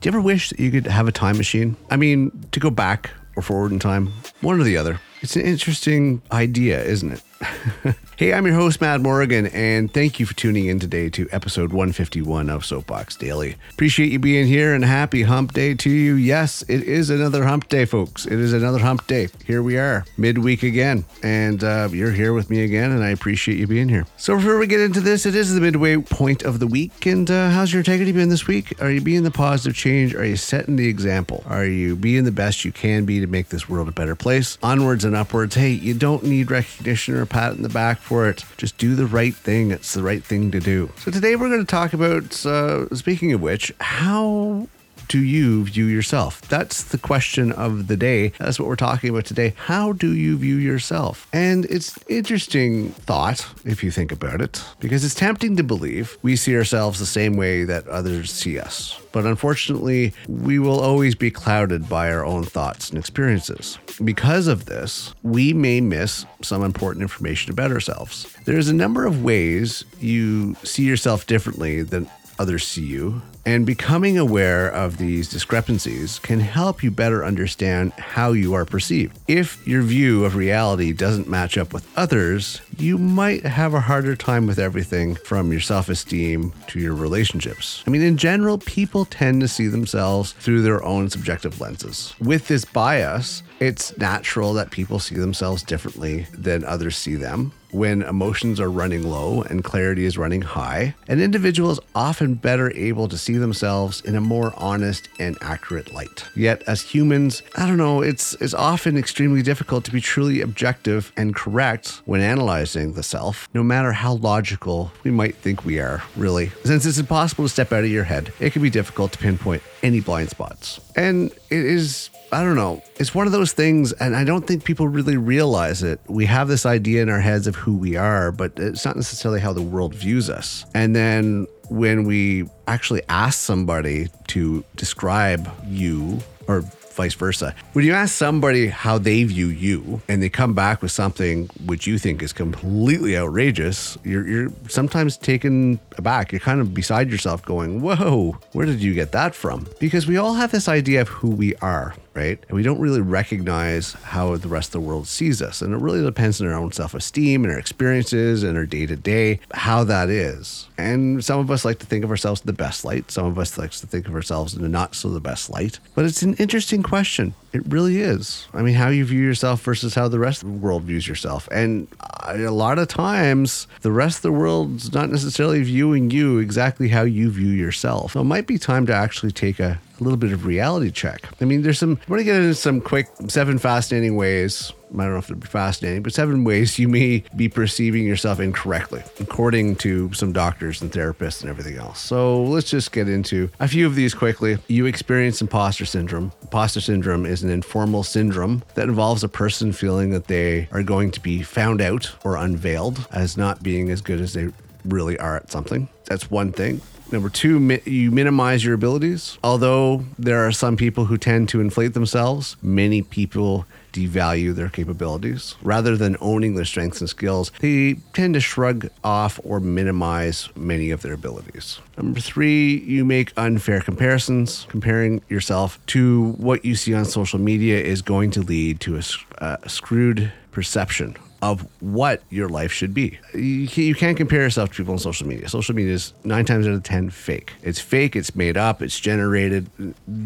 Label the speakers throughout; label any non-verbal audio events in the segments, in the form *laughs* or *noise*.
Speaker 1: Do you ever wish that you could have a time machine? I mean, to go back or forward in time, one or the other. It's an interesting idea, isn't it? *laughs* *laughs* hey, I'm your host, Mad Morgan, and thank you for tuning in today to episode 151 of Soapbox Daily. Appreciate you being here and happy hump day to you. Yes, it is another hump day, folks. It is another hump day. Here we are, midweek again, and uh, you're here with me again, and I appreciate you being here. So, before we get into this, it is the midway point of the week, and uh, how's your integrity been this week? Are you being the positive change? Are you setting the example? Are you being the best you can be to make this world a better place? Onwards and upwards. Hey, you don't need recognition or pat in the back for it. Just do the right thing. It's the right thing to do. So today we're going to talk about, uh, speaking of which, how do you view yourself? That's the question of the day. That's what we're talking about today. How do you view yourself? And it's interesting thought if you think about it, because it's tempting to believe we see ourselves the same way that others see us. But unfortunately, we will always be clouded by our own thoughts and experiences. Because of this, we may miss some important information about ourselves. There's a number of ways you see yourself differently than others see you. And becoming aware of these discrepancies can help you better understand how you are perceived. If your view of reality doesn't match up with others, you might have a harder time with everything from your self esteem to your relationships. I mean, in general, people tend to see themselves through their own subjective lenses. With this bias, it's natural that people see themselves differently than others see them when emotions are running low and clarity is running high, an individual is often better able to see themselves in a more honest and accurate light. Yet, as humans, I don't know, it's, it's often extremely difficult to be truly objective and correct when analyzing the self, no matter how logical we might think we are, really. Since it's impossible to step out of your head, it can be difficult to pinpoint any blind spots. And it is I don't know. It's one of those things, and I don't think people really realize it. We have this idea in our heads of who we are, but it's not necessarily how the world views us. And then when we actually ask somebody to describe you or vice versa. When you ask somebody how they view you and they come back with something which you think is completely outrageous, you're, you're sometimes taken aback. You're kind of beside yourself going, Whoa, where did you get that from? Because we all have this idea of who we are right? And we don't really recognize how the rest of the world sees us. And it really depends on our own self esteem and our experiences and our day to day, how that is. And some of us like to think of ourselves in the best light. Some of us like to think of ourselves in the not so the best light. But it's an interesting question. It really is. I mean, how you view yourself versus how the rest of the world views yourself. And a lot of times, the rest of the world's not necessarily viewing you exactly how you view yourself. So it might be time to actually take a, a little bit of reality check. I mean, there's some, I want to get into some quick seven fascinating ways. I don't know if they're fascinating, but seven ways you may be perceiving yourself incorrectly, according to some doctors and therapists and everything else. So let's just get into a few of these quickly. You experience imposter syndrome. Imposter syndrome is an informal syndrome that involves a person feeling that they are going to be found out or unveiled as not being as good as they really are at something. That's one thing. Number two, mi- you minimize your abilities. Although there are some people who tend to inflate themselves, many people devalue their capabilities. Rather than owning their strengths and skills, they tend to shrug off or minimize many of their abilities. Number three, you make unfair comparisons. Comparing yourself to what you see on social media is going to lead to a screwed perception of what your life should be. You, can't compare yourself to people on social media. Social media is nine times out of 10 fake. It's fake, it's made up, it's generated.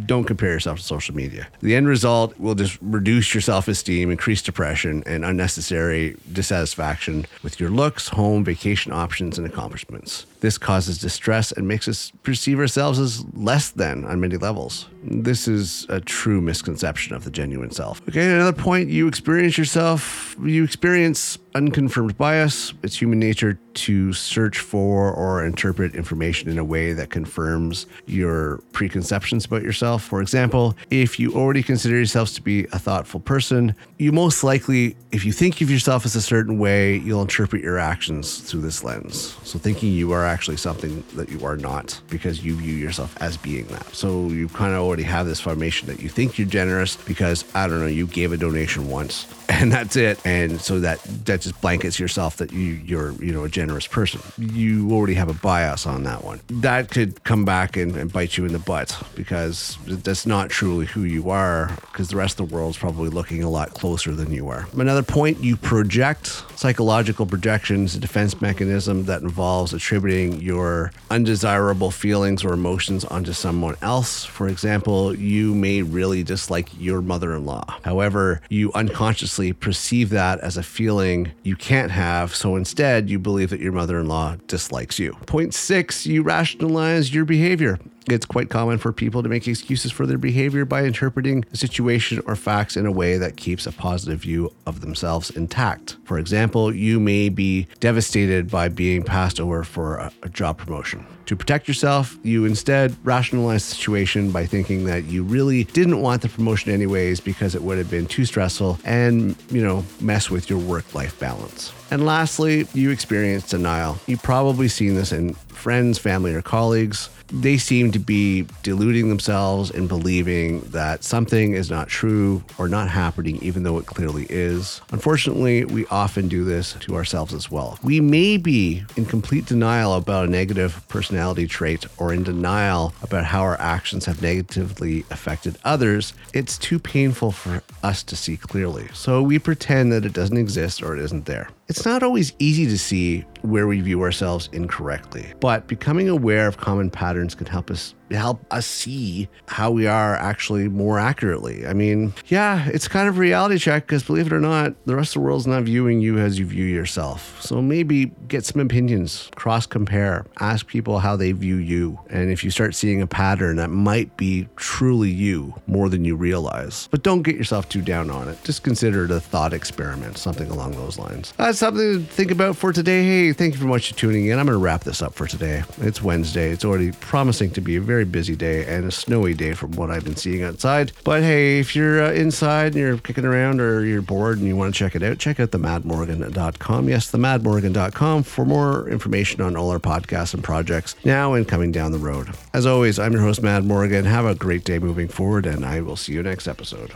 Speaker 1: Don't compare yourself to social media. The end result will just reduce your self esteem, increase depression, and unnecessary dissatisfaction with your looks, home, vacation options, and accomplishments. This causes distress and makes us perceive ourselves as less than on many levels. This is a true misconception of the genuine self. Okay, another point you experience yourself, you experience unconfirmed bias. It's human nature to search for or interpret information in a way that confirms your preconceptions about yourself. For example, if you already consider yourselves to be a thoughtful person, you most likely, if you think of yourself as a certain way, you'll interpret your actions through this lens. So thinking you are actually something that you are not because you view yourself as being that. So you kind of already have this formation that you think you're generous because I don't know, you gave a donation once *laughs* and that's it. And so that that just blankets yourself that you you're you know a generous person. You already have a bias on that one. That could come back and, and bite you in the butt because that's not truly who you are because the rest of the world's probably looking a lot closer than you are. Another point, you project psychological projections, a defense mechanism that involves attributing your undesirable feelings or emotions onto someone else. For example, you may really dislike your mother-in-law. However, you unconsciously perceive that as a feeling you can't have. So instead, you believe that your mother in law dislikes you. Point six, you rationalize your behavior. It's quite common for people to make excuses for their behavior by interpreting the situation or facts in a way that keeps a positive view of themselves intact. For example, you may be devastated by being passed over for a, a job promotion. To protect yourself, you instead rationalize the situation by thinking that you really didn't want the promotion anyways because it would have been too stressful and, you know, mess with your work life balance. And lastly, you experience denial. You've probably seen this in friends, family, or colleagues they seem to be deluding themselves and believing that something is not true or not happening, even though it clearly is. Unfortunately, we often do this to ourselves as well. We may be in complete denial about a negative personality trait or in denial about how our actions have negatively affected others. It's too painful for us to see clearly. So we pretend that it doesn't exist or it isn't there. It's not always easy to see where we view ourselves incorrectly, but becoming aware of common patterns can help us help us see how we are actually more accurately. I mean, yeah, it's kind of reality check because believe it or not, the rest of the world's not viewing you as you view yourself. So maybe get some opinions, cross compare, ask people how they view you. And if you start seeing a pattern that might be truly you more than you realize, but don't get yourself too down on it. Just consider it a thought experiment, something along those lines. That's something to think about for today. Hey, thank you for much for tuning in. I'm going to wrap this up for today. It's Wednesday. It's already promising to be a very busy day and a snowy day from what I've been seeing outside. But hey, if you're uh, inside and you're kicking around or you're bored and you want to check it out, check out themadmorgan.com. Yes, themadmorgan.com for more information on all our podcasts and projects now and coming down the road. As always, I'm your host, Mad Morgan. Have a great day moving forward, and I will see you next episode.